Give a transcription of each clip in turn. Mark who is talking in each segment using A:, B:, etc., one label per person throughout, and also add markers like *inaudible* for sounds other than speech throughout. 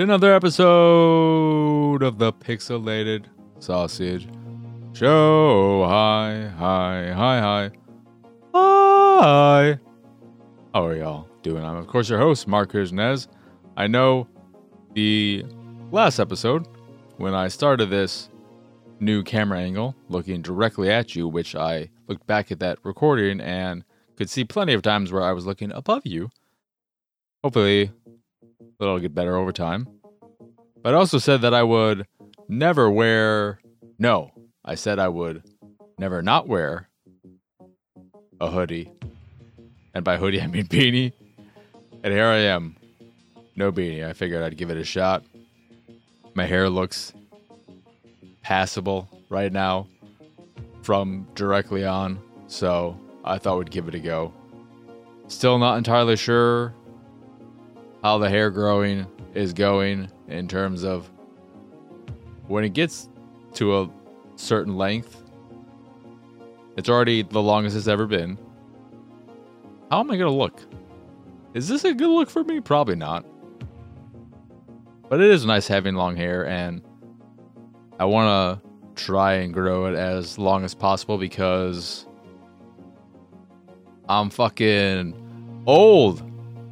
A: to another episode of the Pixelated Sausage Show. Hi, hi, hi, hi, hi. How are y'all doing? I'm, of course, your host, Marc Nez. I know the last episode, when I started this new camera angle looking directly at you, which I looked back at that recording and could see plenty of times where I was looking above you. Hopefully, it'll get better over time. But I also said that I would never wear. No, I said I would never not wear a hoodie. And by hoodie, I mean *laughs* beanie. And here I am. No beanie. I figured I'd give it a shot. My hair looks passable right now from directly on, so I thought we'd give it a go. Still not entirely sure how the hair growing is going in terms of when it gets to a certain length. It's already the longest it's ever been. How am I going to look? Is this a good look for me? Probably not. But it is nice having long hair, and I want to try and grow it as long as possible because I'm fucking old,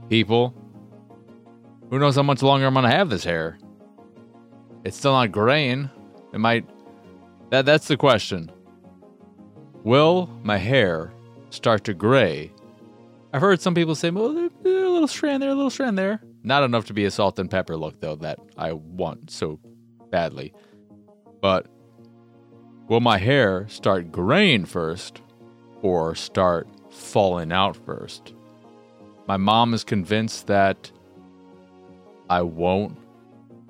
A: people. Who knows how much longer I'm gonna have this hair? It's still not graying. It might. That that's the question. Will my hair start to gray? I've heard some people say, "Well, a little strand there, a little strand there." Not enough to be a salt and pepper look, though. That I want so badly. But will my hair start graying first, or start falling out first? My mom is convinced that I won't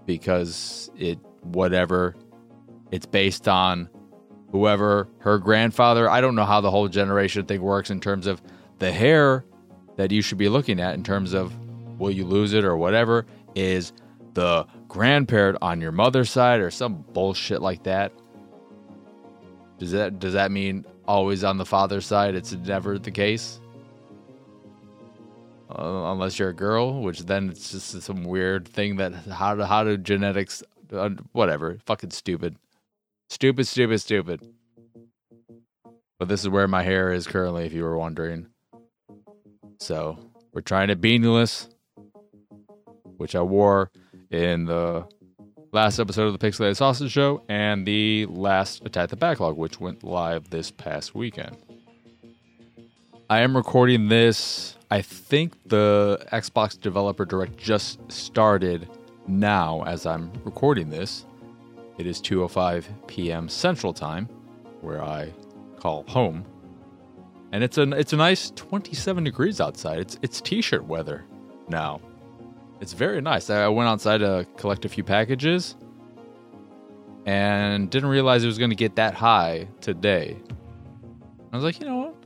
A: because it whatever it's based on whoever her grandfather I don't know how the whole generation thing works in terms of the hair that you should be looking at in terms of will you lose it or whatever is the grandparent on your mother's side or some bullshit like that. Does that does that mean always on the father's side it's never the case? Uh, unless you're a girl, which then it's just some weird thing that how do how do genetics uh, whatever fucking stupid, stupid, stupid, stupid. But this is where my hair is currently, if you were wondering. So we're trying to beanieless, which I wore in the last episode of the Pixelated Sausage Show and the last Attack the Backlog, which went live this past weekend. I am recording this I think the Xbox Developer Direct just started now as I'm recording this. It is 2:05 p.m. Central Time, where I call home. And it's a it's a nice 27 degrees outside. It's it's t-shirt weather now. It's very nice. I went outside to collect a few packages and didn't realize it was going to get that high today. I was like, you know what?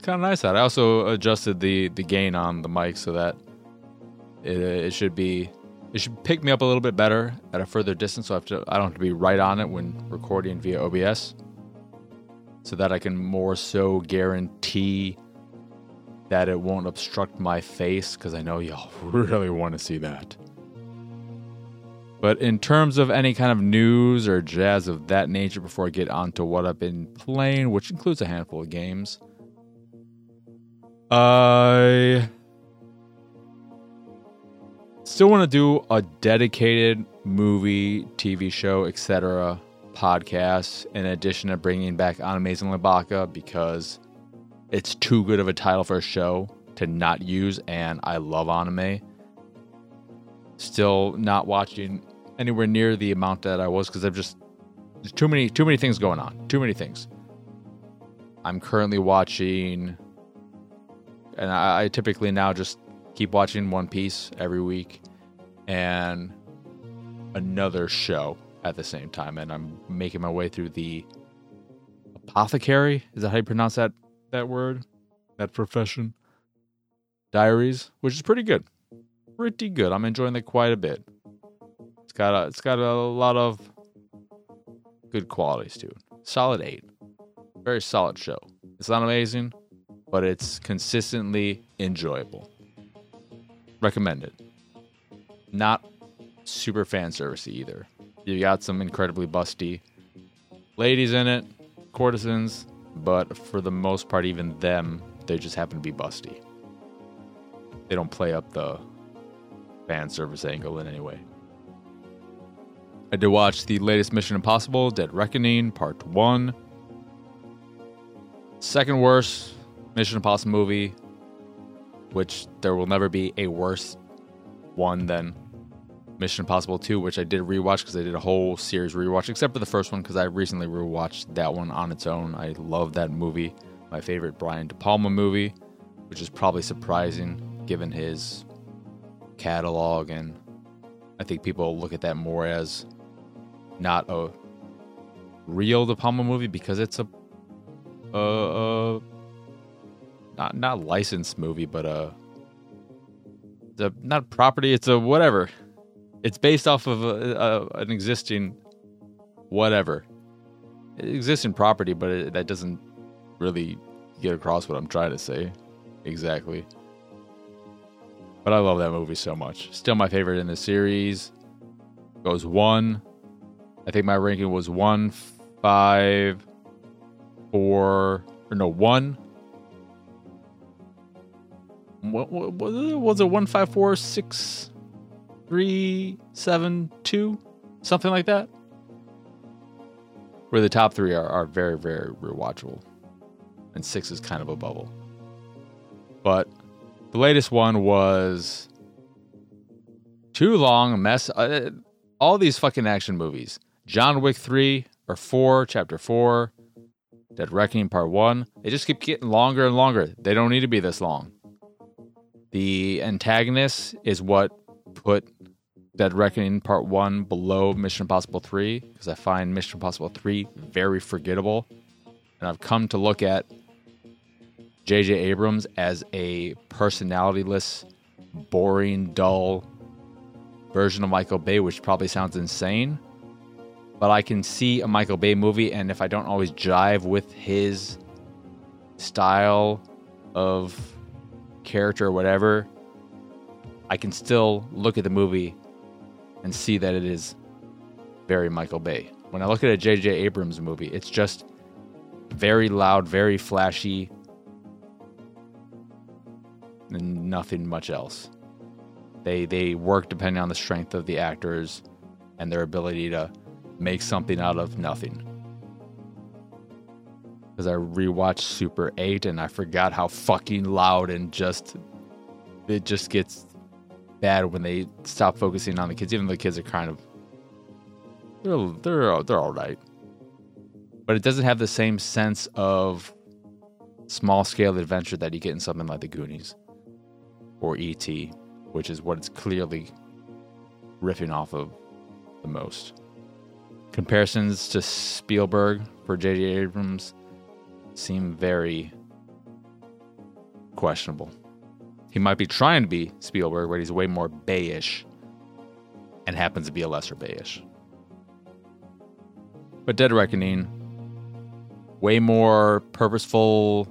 A: It's kind of nice out. I also adjusted the the gain on the mic so that it, uh, it should be it should pick me up a little bit better at a further distance. So I have to I don't have to be right on it when recording via OBS, so that I can more so guarantee that it won't obstruct my face because I know y'all *laughs* really want to see that. But in terms of any kind of news or jazz of that nature, before I get on to what I've been playing, which includes a handful of games, I still want to do a dedicated movie, TV show, etc. podcast in addition to bringing back On Amazingly Baka because it's too good of a title for a show to not use, and I love anime. Still not watching anywhere near the amount that I was because I've just there's too many too many things going on. Too many things. I'm currently watching and I, I typically now just keep watching One Piece every week and another show at the same time, and I'm making my way through the apothecary. Is that how you pronounce that that word? That profession? Diaries, which is pretty good, pretty good. I'm enjoying it quite a bit. It's got a it's got a lot of good qualities to it. Solid eight, very solid show. It's not amazing, but it's consistently enjoyable. Recommend it. Not super fan servicey either. You got some incredibly busty ladies in it, courtesans, but for the most part, even them, they just happen to be busty. They don't play up the fan service angle in any way. I did watch the latest Mission Impossible Dead Reckoning Part 1. Second worst Mission Impossible movie, which there will never be a worse one than Mission Impossible 2, which I did rewatch because I did a whole series rewatch, except for the first one because I recently rewatched that one on its own. I love that movie. My favorite Brian De Palma movie, which is probably surprising given his catalog. And I think people look at that more as not a real De Palma movie because it's a, a, a not not licensed movie, but a, a not property. It's a whatever. It's based off of a, a, an existing whatever existing property, but it, that doesn't really get across what I'm trying to say exactly. But I love that movie so much. Still my favorite in the series. Goes one. I think my ranking was one, five, four, or no, one. What, what, what was it? One, five, four, six, three, seven, two, something like that. Where the top three are, are very, very rewatchable, and six is kind of a bubble. But the latest one was too long, mess. Uh, all these fucking action movies. John Wick 3 or 4, Chapter 4, Dead Reckoning Part 1. They just keep getting longer and longer. They don't need to be this long. The antagonist is what put Dead Reckoning Part 1 below Mission Impossible 3 because I find Mission Impossible 3 very forgettable. And I've come to look at J.J. Abrams as a personalityless, boring, dull version of Michael Bay, which probably sounds insane. But I can see a Michael Bay movie, and if I don't always jive with his style of character or whatever, I can still look at the movie and see that it is very Michael Bay. When I look at a J.J. Abrams movie, it's just very loud, very flashy, and nothing much else. They they work depending on the strength of the actors and their ability to make something out of nothing. Because I rewatched Super 8 and I forgot how fucking loud and just it just gets bad when they stop focusing on the kids. Even though the kids are kind of they're they're they're all right, but it doesn't have the same sense of small scale adventure that you get in something like the Goonies or E.T., which is what it's clearly riffing off of the most. Comparisons to Spielberg for J.J. Abrams seem very questionable. He might be trying to be Spielberg, but he's way more Bayish and happens to be a lesser Bayish. But Dead Reckoning, way more purposeful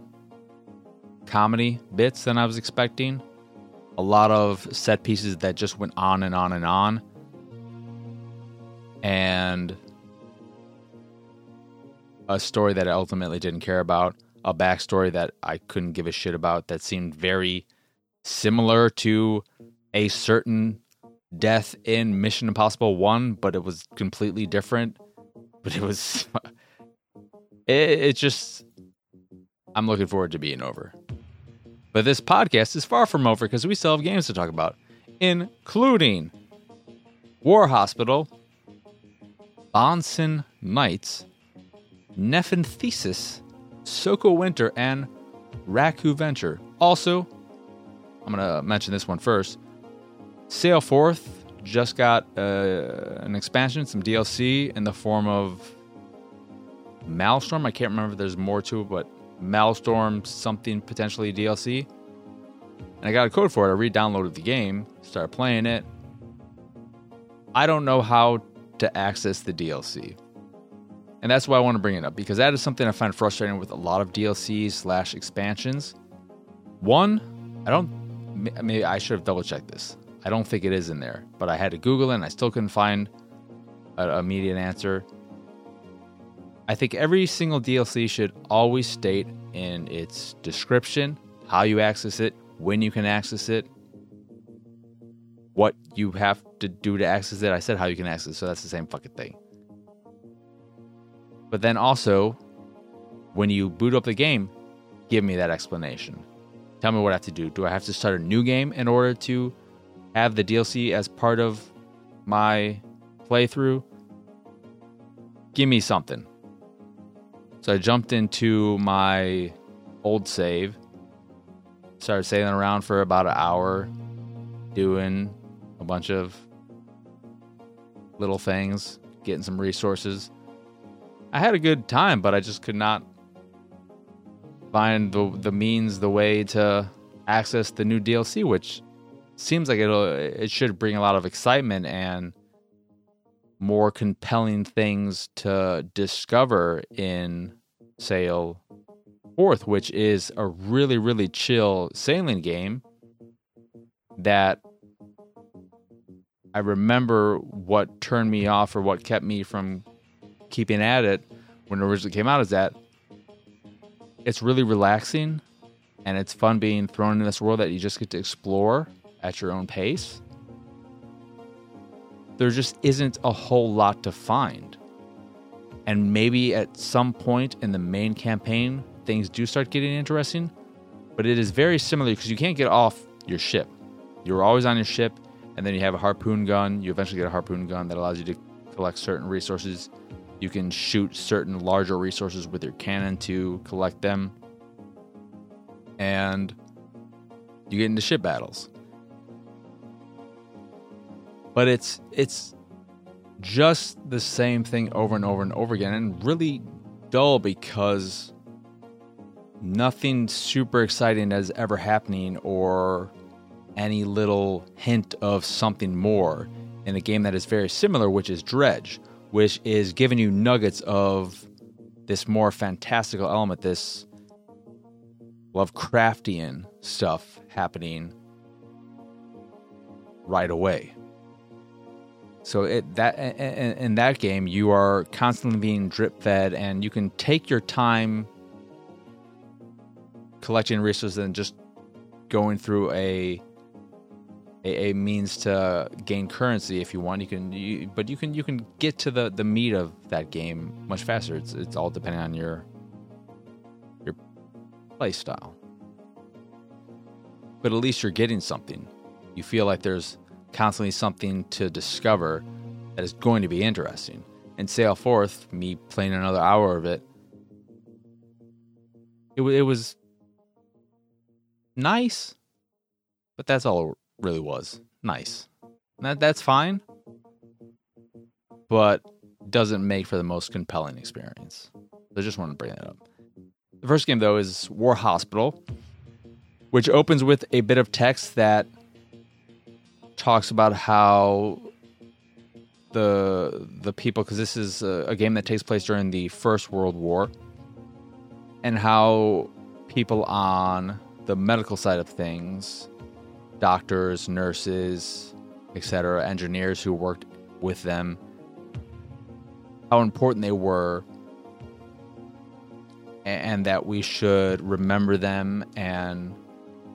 A: comedy bits than I was expecting a lot of set pieces that just went on and on and on. And a story that I ultimately didn't care about, a backstory that I couldn't give a shit about that seemed very similar to a certain death in Mission Impossible 1, but it was completely different. *laughs* But it was. It, it just. I'm looking forward to being over. But this podcast is far from over because we still have games to talk about, including War Hospital, Bahnsen Knights, Nephenthesys, Soko Winter, and Raccoo Venture. Also, I'm going to mention this one first. Sail Forth just got uh, an expansion, some DLC in the form of Maelstrom. I can't remember if there's more to it, but Maelstrom something potentially DLC. And I got a code for it. I re-downloaded the game, started playing it. I don't know how to access the DLC. And that's why I want to bring it up because that is something I find frustrating with a lot of DLCs slash expansions One, I don't. Maybe I should have double checked this. I don't think it is in there, but I had to Google it and I still couldn't find an immediate answer. I think every single DLC should always state in its description how you access it, when you can access it, what you have to do to access it. I said how you can access it, so that's the same fucking thing. But then also, when you boot up the game, give me that explanation. Tell me what I have to do. Do I have to start a new game in order to have the DLC as part of my playthrough? Give me something. So I jumped into my old save, started sailing around for about an hour, doing a bunch of little things, getting some resources. I had a good time, but I just could not find the the means, the way to access the new DLC, which seems like it'll it should bring a lot of excitement and more compelling things to discover in Sail Forth, which is a really really chill sailing game that I remember what turned me off or what kept me from keeping at it when it originally came out is that it's really relaxing and it's fun being thrown in this world that you just get to explore at your own pace. There just isn't a whole lot to find. And maybe at some point in the main campaign, things do start getting interesting. But it is very similar because you can't get off your ship. You're always on your ship, and then you have a harpoon gun. You eventually get a harpoon gun that allows you to collect certain resources you can shoot certain larger resources with your cannon to collect them. And you get into ship battles. But it's it's just the same thing over and over and over again and really dull because nothing super exciting is ever happening or any little hint of something more in a game that is very similar, which is Dredge, which is giving you nuggets of this more fantastical element, this Lovecraftian stuff happening right away. So it, that in, in that game, you are constantly being drip fed, and you can take your time collecting resources and just going through a a, a, means to gain currency if you want. You can, you, but you can you can get to the the meat of that game much faster. It's it's all depending on your your play style. But at least you're getting something. You feel like there's constantly something to discover that is going to be interesting. And Sail Forth, me playing another hour of it, it, it was nice, but that's all really was. Nice. That that's fine. But doesn't make for the most compelling experience. I just want to bring that up. The first game though is War Hospital, which opens with a bit of text that talks about how the the people because this is a, a, game that takes place during the First World War, and how people on the medical side of things doctors, nurses, etc., engineers who worked with them, how important they were, and that we should remember them and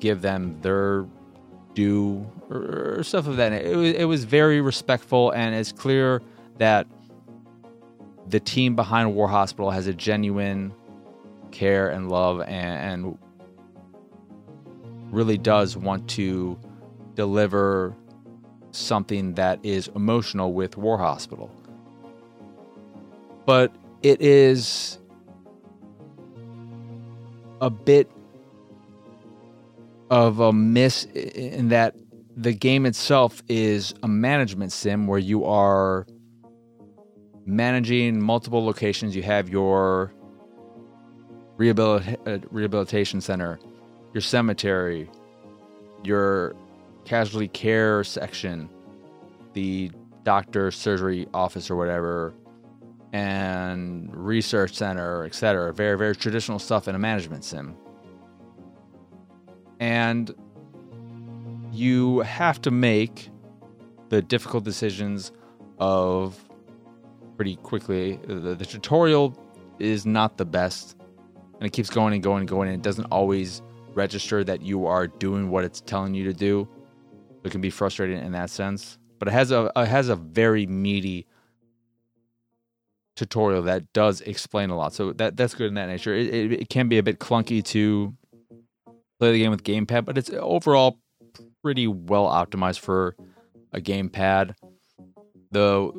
A: give them their due or stuff of that. It was, it was very respectful, and it's clear that the team behind War Hospital has a genuine care and love and, and really does want to deliver something that is emotional with War Hospital. But it is a bit of a miss in that the game itself is a management sim where you are managing multiple locations. You have your rehabilita- uh, rehabilitation center, your cemetery, your casualty care section, the doctor surgery office or whatever, and research center, etc. Very, very traditional stuff in a management sim. And you have to make the difficult decisions of pretty quickly. The, the tutorial is not the best, and it keeps going and going and going, and it doesn't always register that you are doing what it's telling you to do. It can be frustrating in that sense, but it has a it has a very meaty tutorial that does explain a lot. So that that's good in that nature. It, it, it can be a bit clunky to play the game with gamepad, but it's overall pretty well optimized for a gamepad. The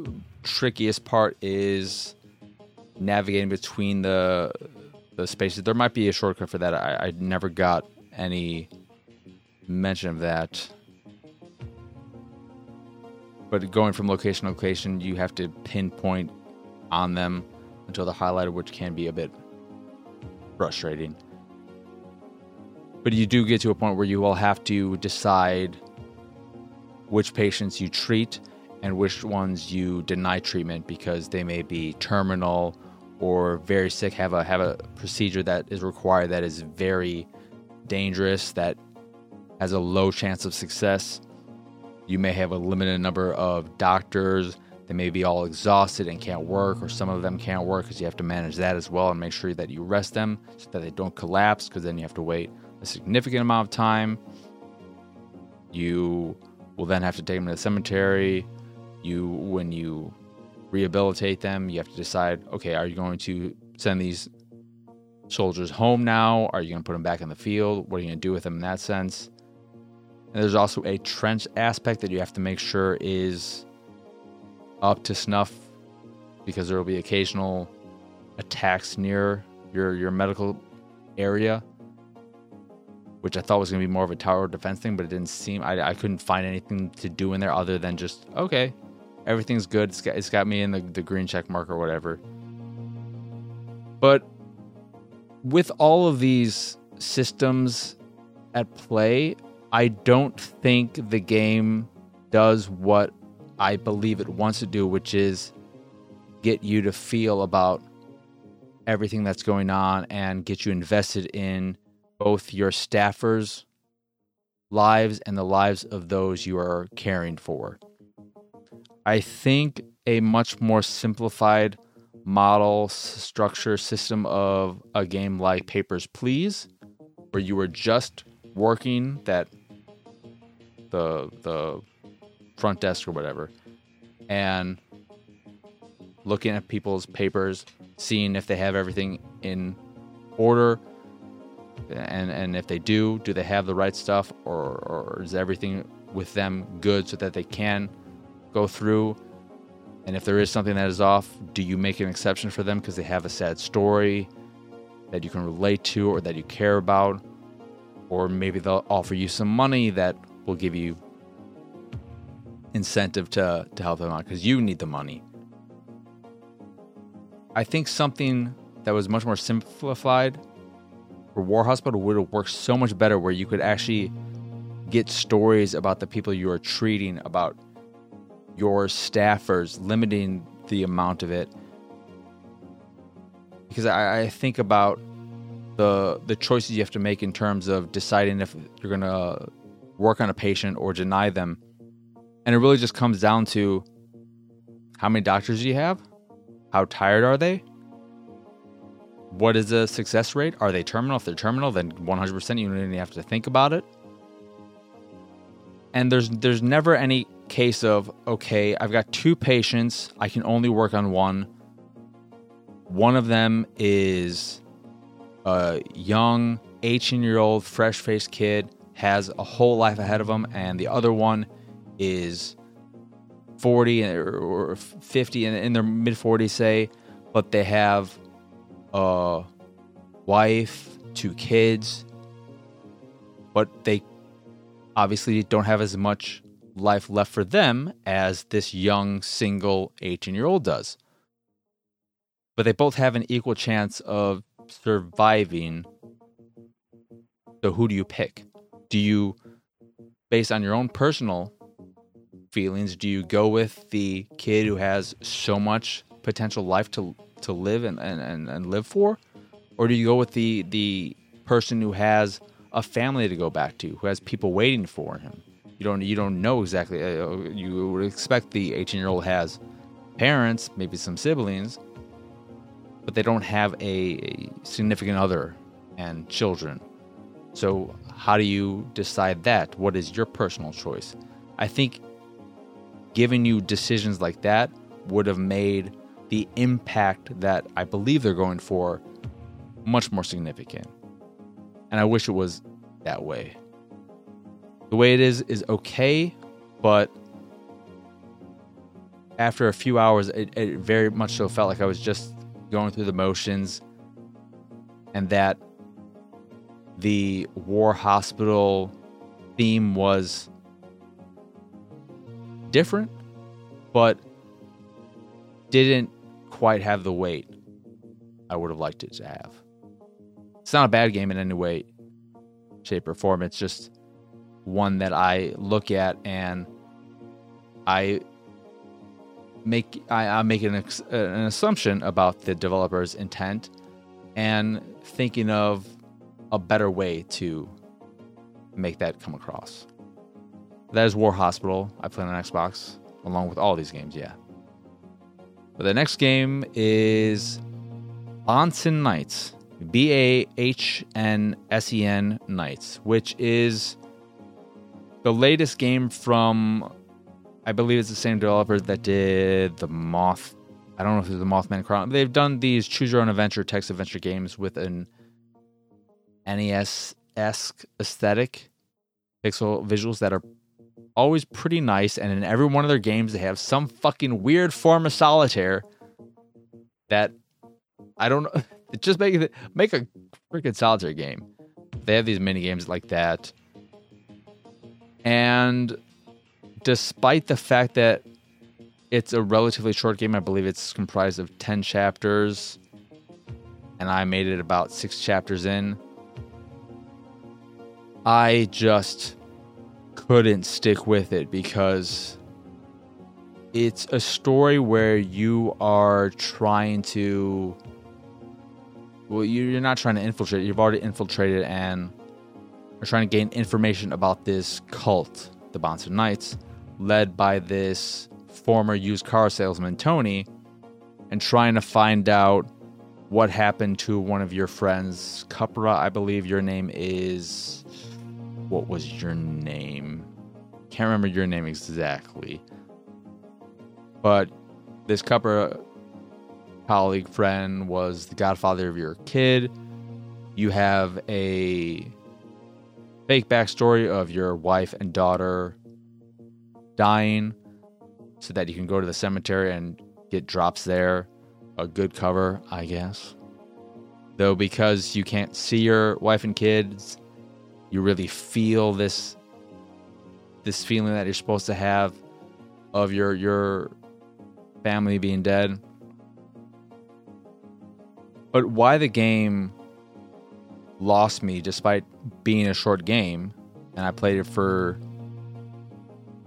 A: trickiest part is navigating between the the spaces. There might be a shortcut for that. I, I never got any mention of that. But going from location to location, you have to pinpoint on them until they're highlighted, which can be a bit frustrating. But you do get to a point where you will have to decide which patients you treat and which ones you deny treatment because they may be terminal or very sick, have a have a procedure that is required that is very dangerous, that has a low chance of success. You may have a limited number of doctors they may be all exhausted and can't work, or some of them can't work because you have to manage that as well and make sure that you rest them so that they don't collapse because then you have to wait a significant amount of time. You will then have to take them to the cemetery. You, when you rehabilitate them, you have to decide okay, are you going to send these soldiers home now? Are you going to put them back in the field? What are you going to do with them in that sense? And there's also a trench aspect that you have to make sure is up to snuff because there will be occasional attacks near your your medical area which I thought was going to be more of a tower defense thing, but it didn't seem. I, I couldn't find anything to do in there other than just okay, everything's good. It's got, it's got me in the, the green check mark or whatever. But with all of these systems at play, I don't think the game does what I believe it wants to do, which is get you to feel about everything that's going on and get you invested in both your staffers' lives and the lives of those you are caring for. I think a much more simplified model structure system of a game like Papers Please, where you were just working that the the front desk or whatever, and looking at people's papers, seeing if they have everything in order, and and if they do, do they have the right stuff, or or is everything with them good so that they can go through? And if there is something that is off, do you make an exception for them because they have a sad story that you can relate to or that you care about? Or maybe they'll offer you some money that will give you incentive to to help them out because you need the money. I think something that was much more simplified for War Hospital would have worked so much better where you could actually get stories about the people you are treating, about your staffers, limiting the amount of it. Because I, I think about the the choices you have to make in terms of deciding if you're gonna work on a patient or deny them and it really just comes down to how many doctors do you have? How tired are they? What is the success rate? Are they terminal? If they're terminal, then 100% you don't even have to think about it. And there's there's never any case of okay, I've got two patients, I can only work on one. One of them is a young 18 year old fresh faced kid, has a whole life ahead of him, and the other one is 40 or 50 in their mid 40s say but they have a wife two kids but they obviously don't have as much life left for them as this young single 18 year old does but they both have an equal chance of surviving so who do you pick do you based on your own personal feelings? Do you go with the kid who has so much potential life to to live and, and, and live for? Or do you go with the the person who has a family to go back to, who has people waiting for him. You don't you don't know exactly. Uh, you would expect the 18 year old has parents, maybe some siblings, but they don't have a significant other and children. So how do you decide that? What is your personal choice? I think giving you decisions like that would have made the impact that I believe they're going for much more significant. And I wish it was that way. The way it is is okay, but after a few hours, it, it very much so felt like I was just going through the motions and that the war hospital theme was different, but didn't quite have the weight I would have liked it to have. It's not a bad game in any way, shape, or form. It's just one that I look at and I make I, I make an, an assumption about the developer's intent and thinking of a better way to make that come across. That is War Hospital. I play on Xbox along with all these games, yeah. But the next game is Bahnsen Knights, B A H N S E N Knights, which is the latest game from I believe it's the same developer that did the Moth. I don't know if it's the Mothman Chronicles. They've done these choose your own adventure text adventure games with an NES esque aesthetic, pixel visuals that are always pretty nice. And in every one of their games, they have some fucking weird form of solitaire that I don't know. *laughs* Just make it make a freaking solitaire game. They have these mini games like that. And despite the fact that it's a relatively short game, I believe it's comprised of 10 chapters, and I made it about six chapters in. I just couldn't stick with it because it's a story where you are trying to. Well, you're not trying to infiltrate, you've already infiltrated and are trying to gain information about this cult, the Bahnsen Knights led by this former used car salesman, Tony, and trying to find out what happened to one of your friends, Cupra. I believe your name is. What was your name? Can't remember your name exactly. But this Cupra colleague friend was the godfather of your kid. You have a fake backstory of your wife and daughter dying so that you can go to the cemetery and get drops there. A good cover, I guess. Though, because you can't see your wife and kids, you really feel this this feeling that you're supposed to have of your your family being dead. But why the game lost me despite being a short game and I played it for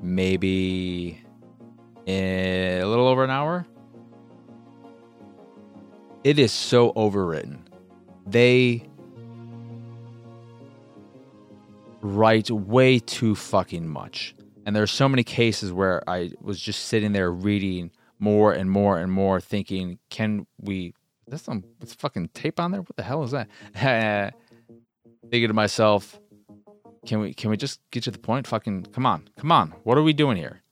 A: maybe a little over an hour. It is so overwritten. They write way too fucking much. And there's so many cases where I was just sitting there reading more and more and more, thinking, can we? That's some fucking tape on there. What the hell is that? *laughs* Uh, thinking to myself, can we can we just get to the point? Fucking come on, come on. What are we doing here?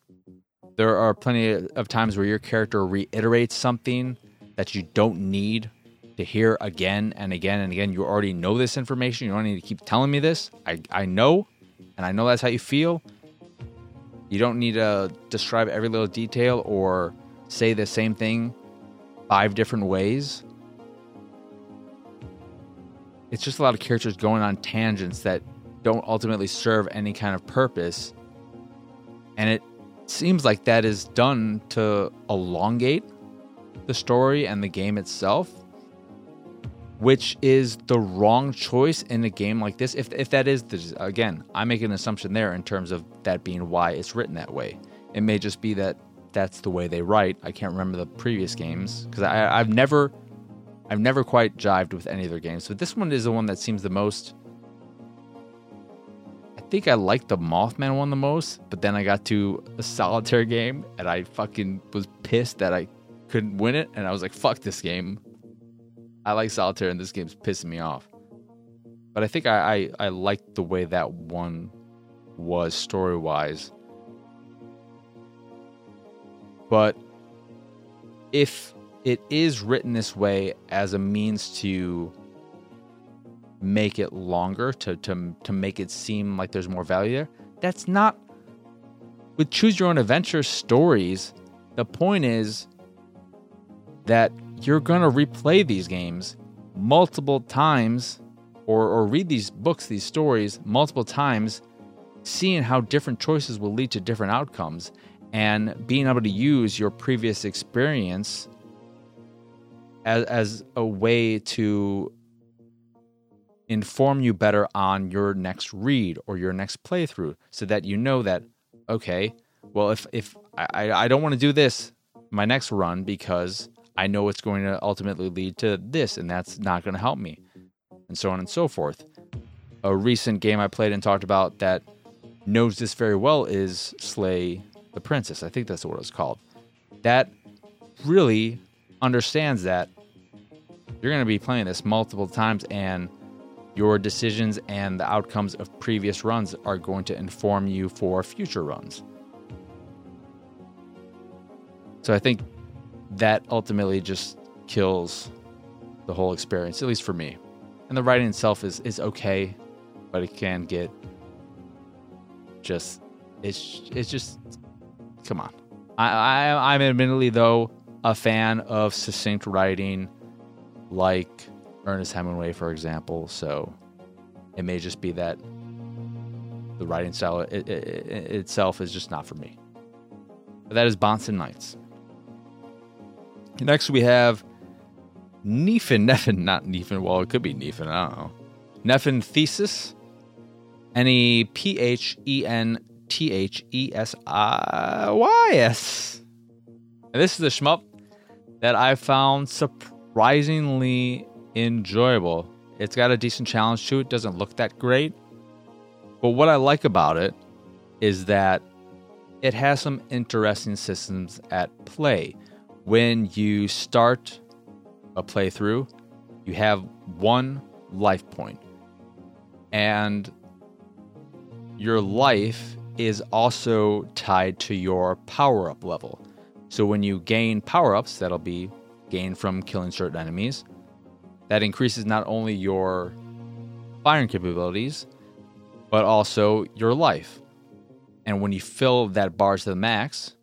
A: There are plenty of times where your character reiterates something that you don't need to hear again and again and again. You already know this information. You don't need to keep telling me this. I, I know, and I know that's how you feel. You don't need to describe every little detail or say the same thing five different ways. It's just a lot of characters going on tangents that don't ultimately serve any kind of purpose. And it seems like that is done to elongate the story and the game itself, which is the wrong choice in a game like this. If, if that is, the, again, I make an assumption there in terms of that being why it's written that way. It may just be that that's the way they write. I can't remember the previous games because I've never, I've never quite jived with any of their games. But this one is the one that seems the most I think I liked the Mothman one the most, but then I got to a solitaire game and I fucking was pissed that I couldn't win it. And I was like, fuck this game. I like solitaire and this game's pissing me off. But I think I, I, I liked the way that one was story wise. But if it is written this way as a means to make it longer to to to make it seem like there's more value there. That's not with choose your own adventure stories. The point is that you're going to replay these games multiple times or or read these books, these stories multiple times, seeing how different choices will lead to different outcomes and being able to use your previous experience as, as a way to inform you better on your next read or your next playthrough so that you know that okay well if if i i don't want to do this my next run because i know it's going to ultimately lead to this and that's not going to help me and so on and so forth. A recent game i played and talked about that knows this very well is slay the princess. I think that's what it's called. That really understands that you're going to be playing this multiple times and your decisions and the outcomes of previous runs are going to inform you for future runs. So I think that ultimately just kills the whole experience, at least for me. And the writing itself is, is okay, but it can get just it's it's just come on. I, I I'm admittedly though a fan of succinct writing like Ernest Hemingway, for example. So it may just be that the writing style it, it, it itself is just not for me. But that is Bahnsen Knights. Next, we have Nephin, Nephin, not Nephin. Well, it could be Nephin. I don't know. Nephin Thesis. N E P H E N T H E S I Y S. This is a shmup that I found surprisingly enjoyable. It's got a decent challenge to it, doesn't look that great. But what I like about it is that it has some interesting systems at play. When you start a playthrough, you have one life point, and your life is also tied to your power up level. So when you gain power ups, that'll be gained from killing certain enemies, that increases not only your firing capabilities, but also your life. And when you fill that bar to the max,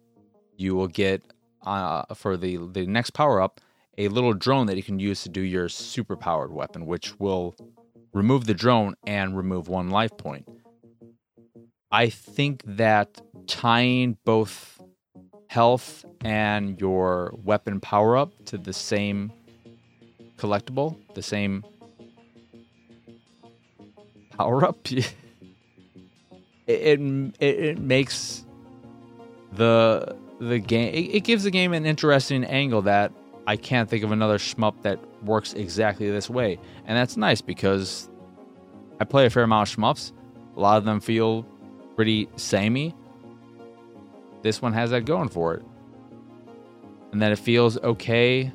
A: you will get uh, for the the next power up a little drone that you can use to do your super powered weapon, which will remove the drone and remove one life point. I think that tying both health and your weapon power up to the same collectible, the same power up. *laughs* it, it, it makes the the game it, it gives the game an interesting angle that I can't think of another shmup that works exactly this way. And that's nice because I play a fair amount of shmups. A lot of them feel pretty samey. This one has that going for it. And then it feels okay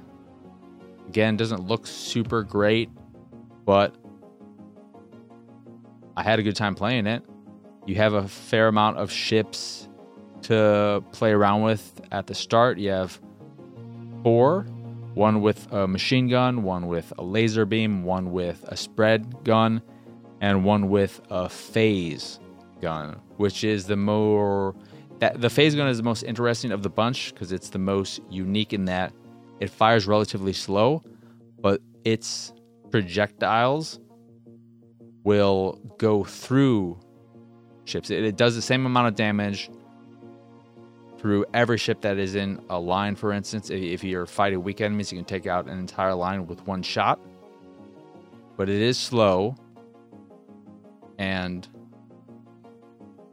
A: Again, doesn't look super great, but I had a good time playing it. You have a fair amount of ships to play around with at the start. You have four one with a machine gun, one with a laser beam, one with a spread gun, and one with a phase gun, which is the more that the phase gun is the most interesting of the bunch because it's the most unique in that it fires relatively slow, but its projectiles will go through ships. It, it, does the same amount of damage through every ship that is in a line, for instance. If, if you're fighting weak enemies, you can take out an entire line with one shot. But it is slow and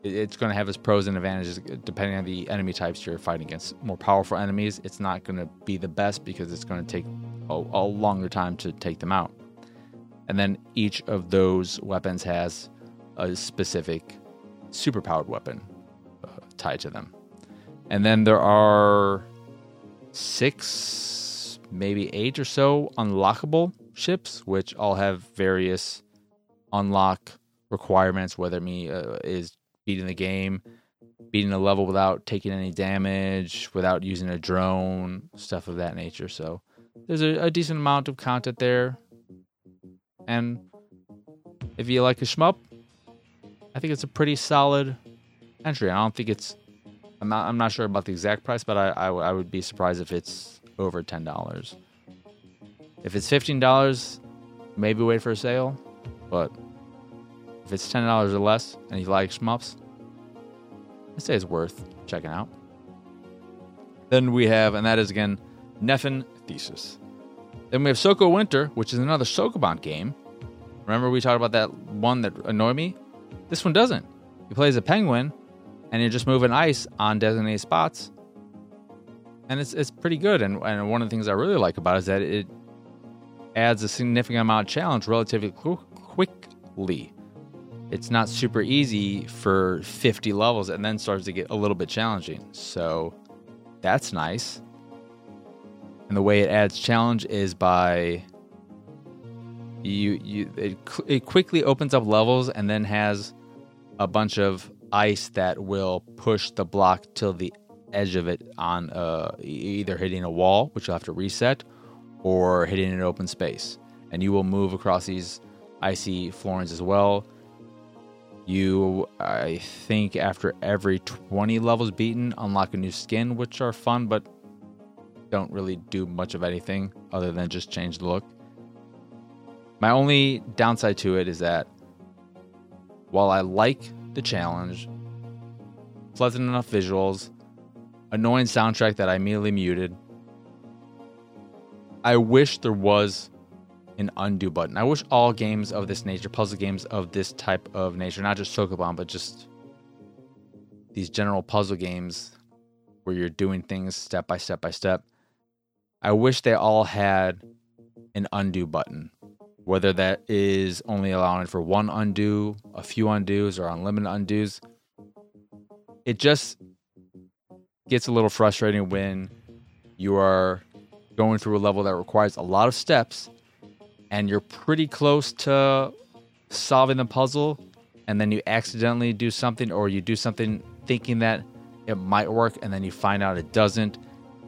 A: it's going to have its pros and advantages depending on the enemy types you're fighting against. More powerful enemies, it's not going to be the best because it's going to take a, a, longer time to take them out. And then each of those weapons has a specific super powered weapon uh, tied to them. And then there are six, maybe eight or so unlockable ships, which all have various unlock requirements, whether it me uh, is beating the game, beating a level without taking any damage, without using a drone, stuff of that nature. So there's a, a decent amount of content there. And if you like a shmup, I think it's a pretty solid entry. I don't think it's. I'm not. I'm not sure about the exact price, but I, would be surprised if it's over ten dollars. If it's fifteen dollars, maybe wait for a sale. But if it's ten dollars or less, and you like shmups, I'd say it's worth checking out. Then we have, and that is again, Nephin Thesis. Then we have SokoWinter, which is another Sokoban game. Remember we talked about that one that annoyed me? This one doesn't. You play as a penguin, and you're just moving ice on designated spots, and it's it's pretty good. And, and one of the things I really like about it is that it adds a significant amount of challenge relatively quickly. It's not super easy for 50 levels, and then starts to get a little bit challenging. So that's nice. And the way it adds challenge is by you you it, it quickly opens up levels and then has a bunch of ice that will push the block till the edge of it on uh, either hitting a wall, which you'll have to reset, or hitting an open space. And you will move across these icy floorings as well. You, I think, after every 20 levels beaten, unlock a new skin, which are fun, but don't really do much of anything other than just change the look. My only downside to it is that while I like the challenge, pleasant enough visuals, annoying soundtrack that I immediately muted, I wish there was an undo button. I wish all games of this nature, puzzle games of this type of nature, not just Sokoban, but just these general puzzle games where you're doing things step by step by step. I wish they all had an undo button whether that is only allowing for one undo, a few undos, or unlimited undos. It just gets a little frustrating when you are going through a level that requires a lot of steps and you're pretty close to solving the puzzle and then you accidentally do something or you do something thinking that it might work and then you find out it doesn't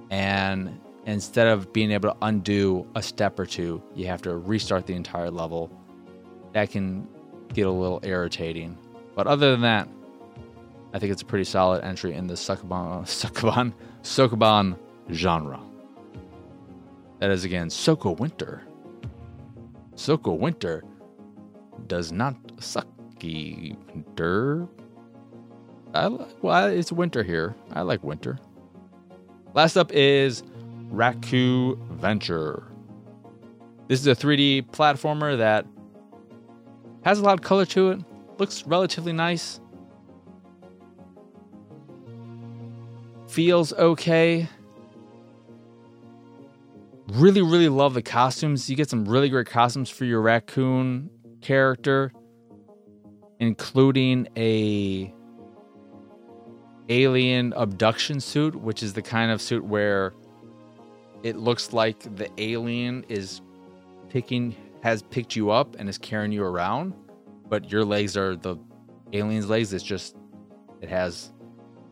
A: and instead of being able to undo a step or two, you have to restart the entire level. That can get a little irritating. But other than that, I think it's a pretty solid entry in the Sokoban, Sokoban, Sokoban genre. That is again SokoWinter. SokoWinter does not sucky winter. I well, it's winter here. I like winter. Last up is Raccoo Venture. This is a 3D platformer that has a lot of color to it, looks relatively nice, feels okay. Really, really love the costumes. You get some really great costumes for your raccoon character, including a alien abduction suit, which is the kind of suit where it looks like the alien is picking has picked you up and is carrying you around, but your legs are the alien's legs. It's just it has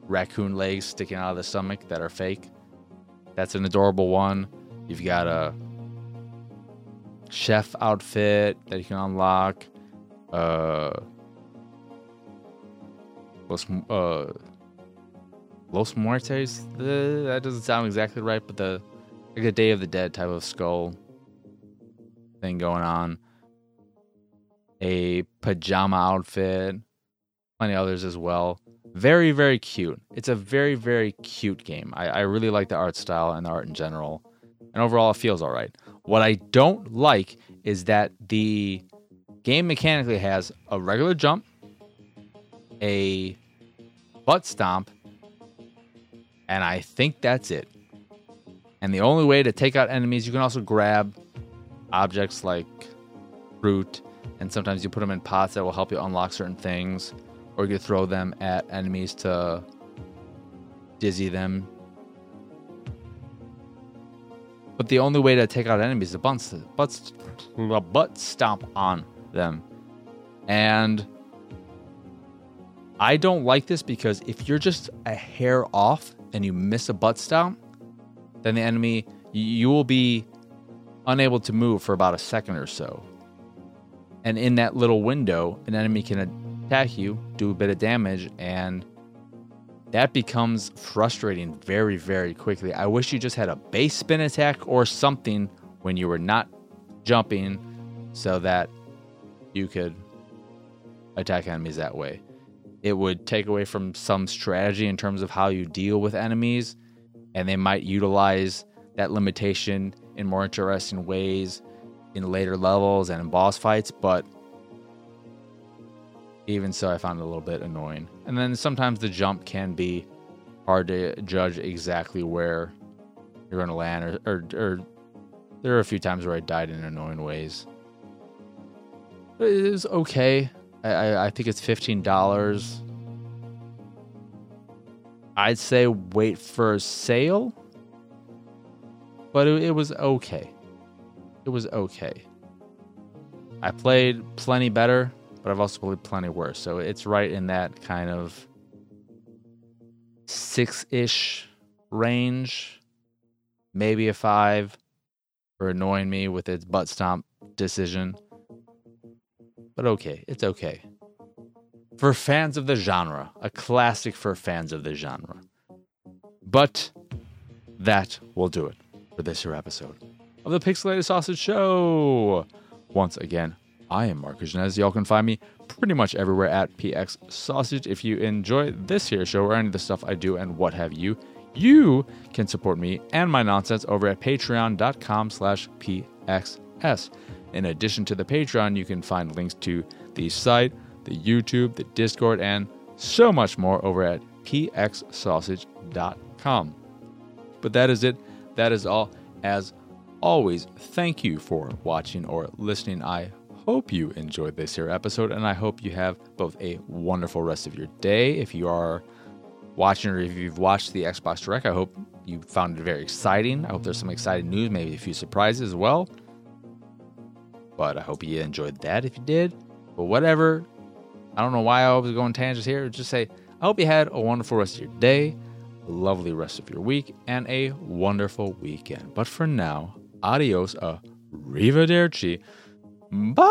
A: raccoon legs sticking out of the stomach that are fake. That's an adorable one. You've got a chef outfit that you can unlock. Uh, Los, uh, Los Muertes. Uh, that doesn't sound exactly right, but the like a Day of the Dead type of skull thing going on. A pajama outfit, plenty others as well. Very, very cute. It's a very, very cute game. I, I really like the art style and the art in general. And overall, it feels all right. What I don't like is that the game mechanically has a regular jump, a butt stomp, and I think that's it. And the only way to take out enemies, you can also grab objects like fruit, and sometimes you put them in pots that will help you unlock certain things. or you throw them at enemies to dizzy them. But the only way to take out enemies is to butt, butt, butt stomp on them. And I don't like this because if you're just a hair off and you miss a butt stomp, then the enemy, you will be unable to move for about a second or so. And in that little window, an enemy can attack you, do a bit of damage, and that becomes frustrating very, very quickly. I wish you just had a base spin attack or something when you were not jumping so that you could attack enemies that way. It would take away from some strategy in terms of how you deal with enemies, and they might utilize that limitation in more interesting ways in later levels and in boss fights, but even so, I found it a little bit annoying. And then sometimes the jump can be hard to judge exactly where you're going to land, or, or, or, there are a few times where I died in annoying ways. But it was okay. I, I, I think it's fifteen dollars. I'd say wait for a sale, but it, it was okay. It was okay. I played plenty better but I've also played plenty worse. So it's right in that kind of six ish range, maybe a five for annoying me with its butt stomp decision. But okay, it's okay. For fans of the genre, a classic for fans of the genre. But that will do it for this here episode of the Pixelated Sausage Show. Once again, I am Marc Nez. Y'all can find me pretty much everywhere at PX Sausage. If you enjoy this here show or any of the stuff I do and what have you, you can support me and my nonsense over at patreon.com slash pxs. In addition to the Patreon, you can find links to the site, the YouTube, the Discord, and so much more over at pxsausage.com. But that is it. That is all. As always, thank you for watching or listening. I hope you enjoyed this here episode, and I hope you have both a wonderful rest of your day. If you are watching or if you've watched the Xbox Direct, I hope you found it very exciting. I hope there's some exciting news, maybe a few surprises as well. But I hope you enjoyed that if you did. But whatever, I don't know why I was going tangents here. Just say, I hope you had a wonderful rest of your day, a lovely rest of your week, and a wonderful weekend. But for now, adios, a arrivederci. Bye.